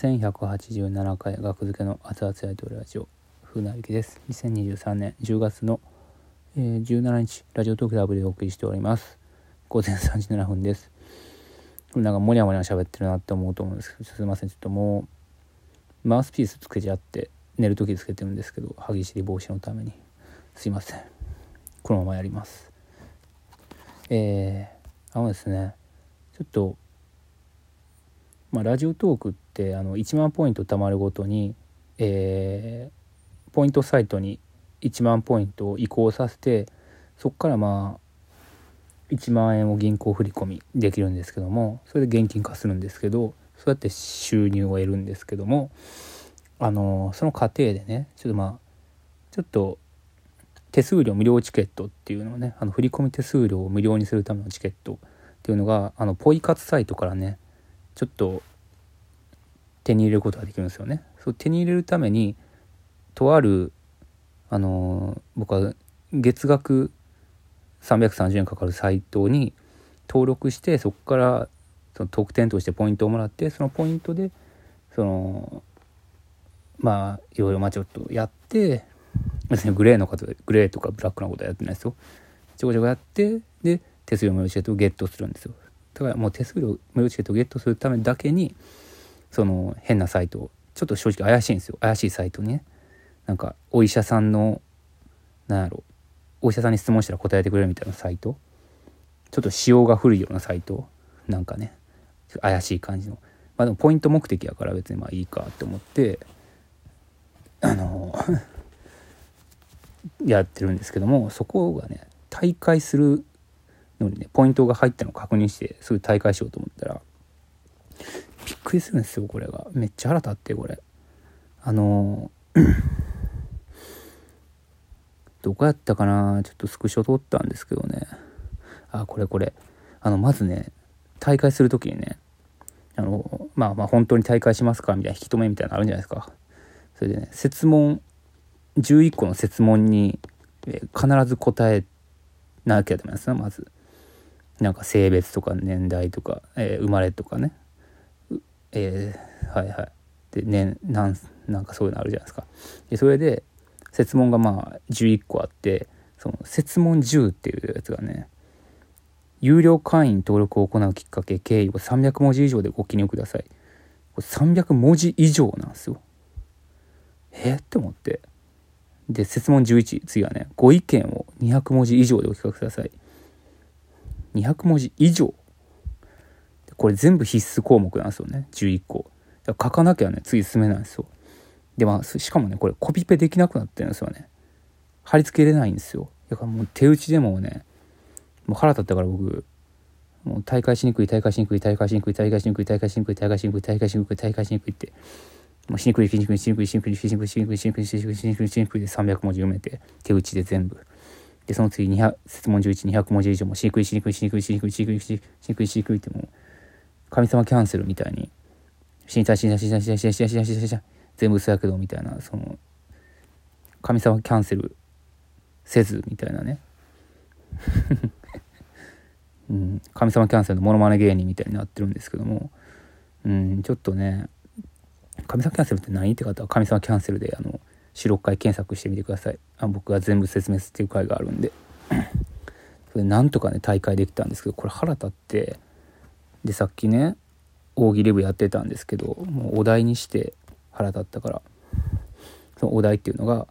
1187回学付けの熱々やりとりラジオ風なゆきです。2023年10月の、えー、17日ラジオトークダブルでお送りしております。午前3時7分です。なんかモニャモニャ喋ってるなって思うと思うんですけどすいません。ちょっともうマウスピースつけちゃって寝る時つけてるんですけど歯ぎしり防止のために。すいません。このままやります。えー、あのですねちょっとまあ、ラジオトークってあの1万ポイント貯まるごとに、えー、ポイントサイトに1万ポイントを移行させてそこからまあ1万円を銀行振り込みできるんですけどもそれで現金化するんですけどそうやって収入を得るんですけどもあのその過程でねちょっとまあちょっと手数料無料チケットっていうのをねあの振込手数料を無料にするためのチケットっていうのがあのポイ活サイトからねちょっと手に入れることができるんですよね。そう手に入れるためにとあるあの僕は月額330円かかるサイトに登録してそこからその特典としてポイントをもらってそのポイントでそのまあいろいろまあちょっとやって別にグレーのことグレーとかブラックなことはやってないですよ。ちょこちょこやってで手数料無料チケットをゲットするんですよ。だからもう手数料無料チケットをゲットするためだけにその変なサイトちょっと正直怪しいんですよ。怪しいサイトにね。なんかお医者さんのなんやろ。お医者さんに質問したら答えてくれるみたいなサイト。ちょっと仕様が古いようなサイト。なんかね。怪しい感じの。まあでもポイント目的やから別にまあいいかって思ってあの やってるんですけどもそこがね大会するのにねポイントが入ったのを確認してすぐ大会しようと思ったらびっくりするんですよこれが。めっちゃ腹立ってこれ。あの どこやったかな？ちょっとスクショ撮ったんですけどね。あこれこれ。あのまずね大会する時にねあのまあまあ本当に大会しますか？みたいな引き止めみたいなのあるんじゃないですか。それでね設問11個の設問に、え必ず答えなきゃダメなんですねまず。なんか性別とか年代とか、えー、生まれとかね。えー、はいはい。でねなんなんかそういうのあるじゃないですか。でそれで設問がまあ11個あってその設問10っていうやつがね有料会員登録を行うきっかけ経緯を300文字以上でご記入ください。これ300文字以上なんですよ。えって思って。で設問11次はねご意見を200文字以上でお聞かせください。200文字以上。これ全部必須項目なんですよね。11個書かなきゃね次進めないんですよ。でまあしかもねこれコピペできなくなってるんですよね。貼り付けれないんですよ。だからもう手打ちでもねもう腹立ったから僕もう大会しにくい大会しにくい大会しにくい大会しにくい大会しにくい大会しにくい大会しにくい大会しにくいって。もうしにくいしにくいしにくいしにくいしにくいしにくいしにくいしにくいしにくいしにくいで300文字読めて。手打ちで全部。でその次200質問11200文字以上もしにくいしにくいしにくいしにくいしにくいしにくいしにくいってもう神様キャンセルみたいに死にたい死にたい死にたい死にたい死にたい死にたい死にたい全部嘘やけどみたいなその神様キャンセルせずみたいなねうん、神様キャンセルのモノマネ芸人みたいになってるんですけども、うん、ちょっとね神様キャンセルって何って方は神様キャンセルであの四六回検索してみてください僕が全部説明してる回があるんで。それなんとかね大会できたんですけどこれ腹立って。でさっきね大喜利部やってたんですけどもうお題にして腹立ったから。そのお題っていうのが、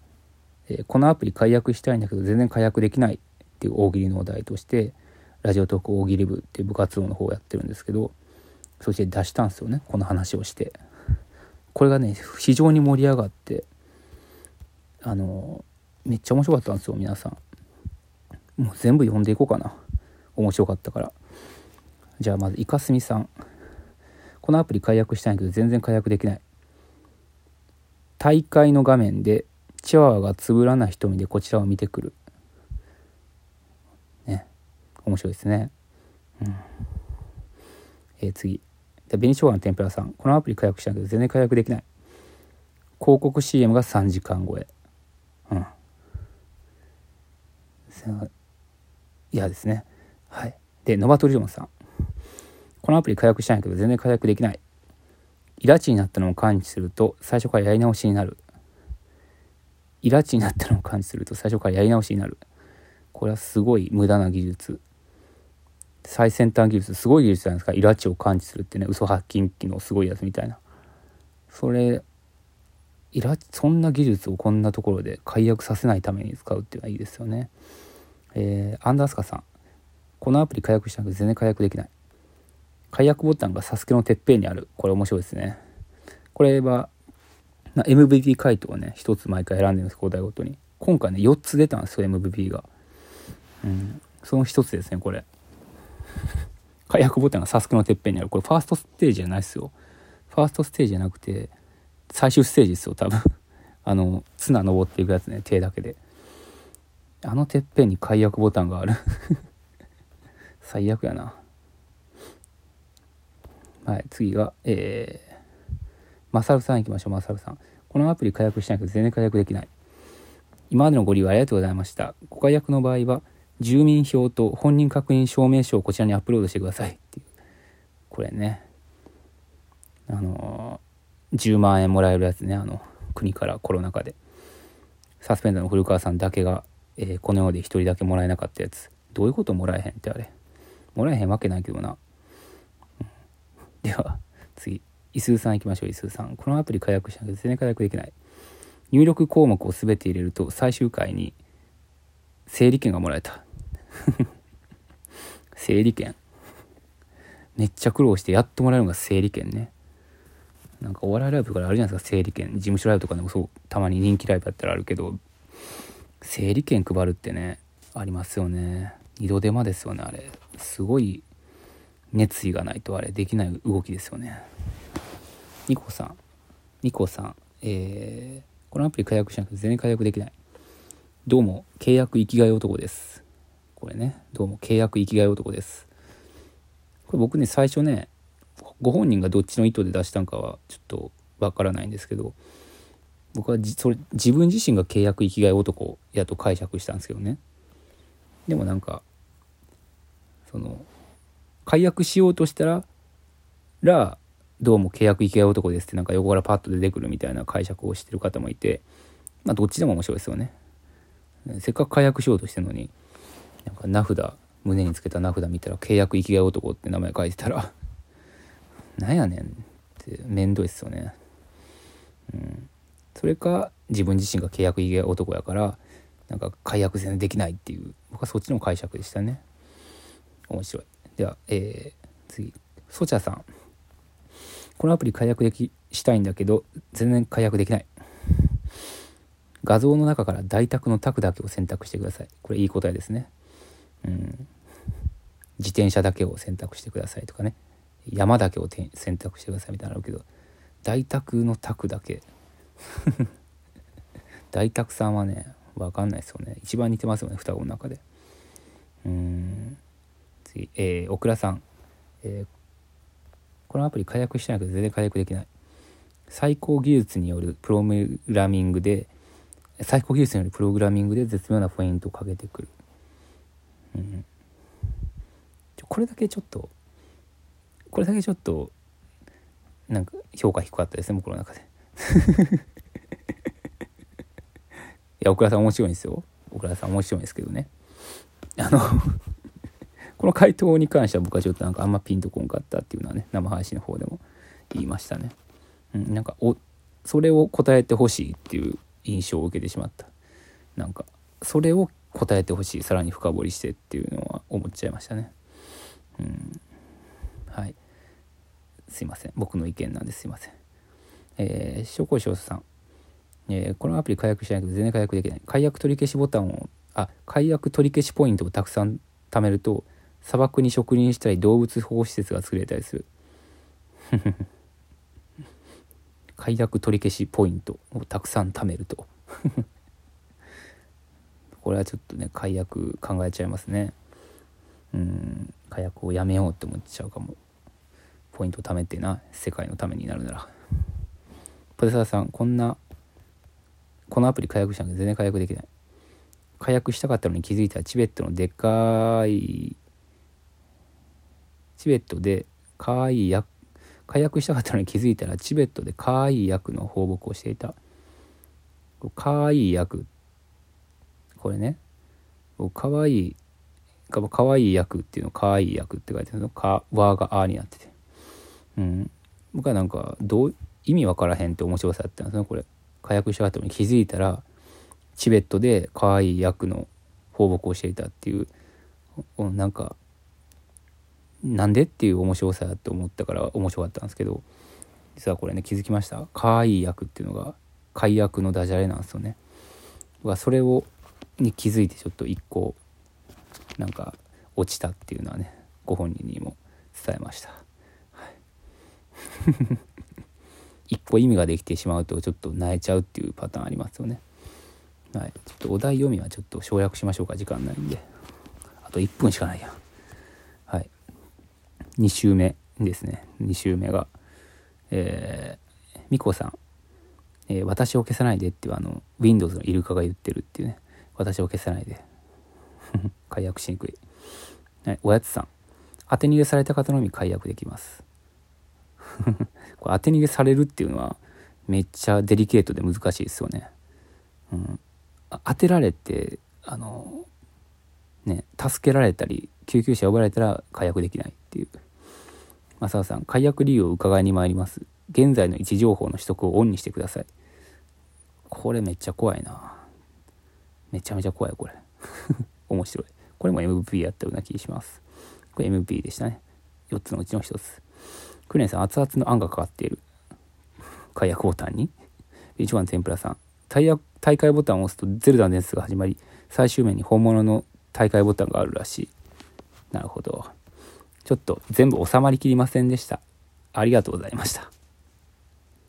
えー、このアプリ解約したいんだけど全然解約できないっていう大喜利のお題としてラジオトーク大喜利部っていう部活動の方をやってるんですけどそして出したんですよねこの話をして。これがね非常に盛り上がってあのめっちゃ面白かったんですよ皆さん。もう全部読んでいこうかな。面白かったから。じゃあまずイカスミさん。このアプリ解約したいんだけど全然解約できない。大会の画面でチワワがつぶらな瞳でこちらを見てくる。ね。面白いですね。うん。えー、次。紅しょうがの天ぷらさん。このアプリ解約したんだけど全然解約できない。広告 CM が3時間超え。うん。嫌ですね。はい。でノバトリオンさん。このアプリ解約したんやけど全然解約できない。イラチになったのを感知すると最初からやり直しになる。イラチになったのを感知すると最初からやり直しになる。これはすごい無駄な技術。最先端技術。すごい技術じゃないですか。イラチを感知するってね。嘘発禁機のすごいやつみたいな。それイラそんな技術をこんなところで解約させないために使うっていうのはいいですよね。えー、アンダースカさん。このアプリ解約したくて全然解約できない。解約ボタンがサスケのてっぺんにある。これ面白いですね。これは MVP 回答をね1つ毎回選んでるんです。交代ごとに。今回ね4つ出たんですよ MVP が。うん。その1つですねこれ。解約ボタンがサスケのてっぺんにある。これファーストステージじゃないですよ。ファーストステージじゃなくて最終ステージですよ多分。あの綱登っていくやつね手だけで。あのてっぺんに解約ボタンがある。最悪やな。はい次がえー、マサルさんいきましょうマサルさん。このアプリ解約しないと全然解約できない。今までのご利用ありがとうございました。ご解約の場合は住民票と本人確認証明書をこちらにアップロードしてください。っていうこれね。あの10万円もらえるやつね。あの国からコロナ禍で。サスペンダーの古川さんだけが、えー、この世で1人だけもらえなかったやつ。どういうこともらえへんってあれ。もらえへんわけないけどな、うん、では次。いすうさんいきましょういすうさん。このアプリ解約しなくて全然解約できない。入力項目を全て入れると最終回に整理券がもらえた。整理券。めっちゃ苦労してやっともらえるのが整理券ね。なんかお笑いライブとかあるじゃないですか整理券。事務所ライブとかでもそうたまに人気ライブやったらあるけど。整理券配るってねありますよね。二度手間ですよねあれ。すごい熱意がないとあれできない動きですよね。ニコさん。ニコさん。えー、このアプリ解約しなくて全然解約できない。どうも契約生きがい男です。これね。どうも契約生きがい男です。これ僕ね最初ねご本人がどっちの意図で出したんかはちょっとわからないんですけど僕はそれ自分自身が契約生きがい男やと解釈したんですけどねでもなんかその解約しようとしたららどうも契約生きがい男ですってなんか横からパッと出てくるみたいな解釈をしてる方もいてまあどっちでも面白いですよねせっかく解約しようとしてるのになんか名札胸につけた名札見たら契約生きがい男って名前書いてたらなんやねんってめんどいっすよね。うん。それか自分自身が契約違男やからなんか解約全然できないっていう僕はそっちの解釈でしたね。面白い。では、えー、次。ソチャさん。このアプリ解約できしたいんだけど全然解約できない。画像の中から大宅の宅だけを選択してください。これいい答えですね。うん。自転車だけを選択してくださいとかね。山だけを選択してくださいみたいなのあるけど大宅の宅だけ 大宅さんはね分かんないですよね。一番似てますよね双子の中で。うん。次えー、オクラさん、えー、このアプリ解約してないけど全然解約できない。最高技術によるプログラミングで最高技術によるプログラミングで絶妙なポイントをかけてくる、うん、これだけちょっとこれだけちょっとなんか評価低かったですね僕の中で。いや奥倉さん面白いんですよ。奥倉さん面白いんですけどね。あのこの回答に関しては僕はちょっとなんかあんまピンとこんかったっていうのはね生配信の方でも言いましたね、うん、なんかおそれを答えてほしいっていう印象を受けてしまった。なんかそれを答えてほしいさらに深掘りしてっていうのは思っちゃいましたね。うんはい。すいません。僕の意見なんですすいません。えー、紹興酒さん、えー、このアプリ解約しないと全然解約できない。解約取り消しボタンをあ解約取り消しポイントをたくさん貯めると砂漠に植林したり動物保護施設が作れたりする。解約取り消しポイントをたくさん貯めると。これはちょっとね解約考えちゃいますね。うん解約をやめようって思っちゃうかも。ポイント貯めてな世界のためになるなら。ポテサラさんこんなこのアプリ解約したので全然解約できない解約したかったのに気づいたらチベットのでかいチベットでかわいいや解約したかったのに気づいたらチベットで可愛いい役の放牧をしていた可愛いい役これね。可愛い可愛いい役っていうの可愛いい役って書いてあるのかわがあになってて。うん。僕はなんかどう意味わからへんって面白さやったんですねこれ火薬したかったのに気づいたらチベットで可愛い役の放牧をしていたっていうなんかなんでっていう面白さやって思ったから面白かったんですけど実はこれね気づきました？可愛い役っていうのが解約のダジャレなんですよね。それをに気づいてちょっと一個なんか落ちたっていうのはねご本人にも伝えました。はい、一個意味ができてしまうとちょっと泣いちゃうっていうパターンありますよね。はい、ちょっとお題読みはちょっと省略しましょうか時間ないんで。あと1分しかないや。はい。2週目ですね。2週目がえー、みこさん、えー、私を消さないで」っていうあの Windows のイルカが言ってるっていうね。私を消さないで。解約しにくい、はい、おやつさん。当て逃げされた方のみ解約できます。これ当て逃げされるっていうのはめっちゃデリケートで難しいですよね、うん、当てられてあのね助けられたり救急車呼ばれたら解約できないっていう。正雄さん解約理由を伺いに参ります。現在の位置情報の取得をオンにしてください。これめっちゃ怖いな。めちゃめちゃ怖いこれ。面白い。これも MVP やったような気します。これ MVP でしたね。4つのうちの1つ。クレンさん熱々のあんがかかっている。解約ボタンに。1番天ぷらさん。大会ボタンを押すとゼルダの伝説が始まり最終面に本物の大会ボタンがあるらしい。なるほど。ちょっと全部収まりきりませんでした。ありがとうございました。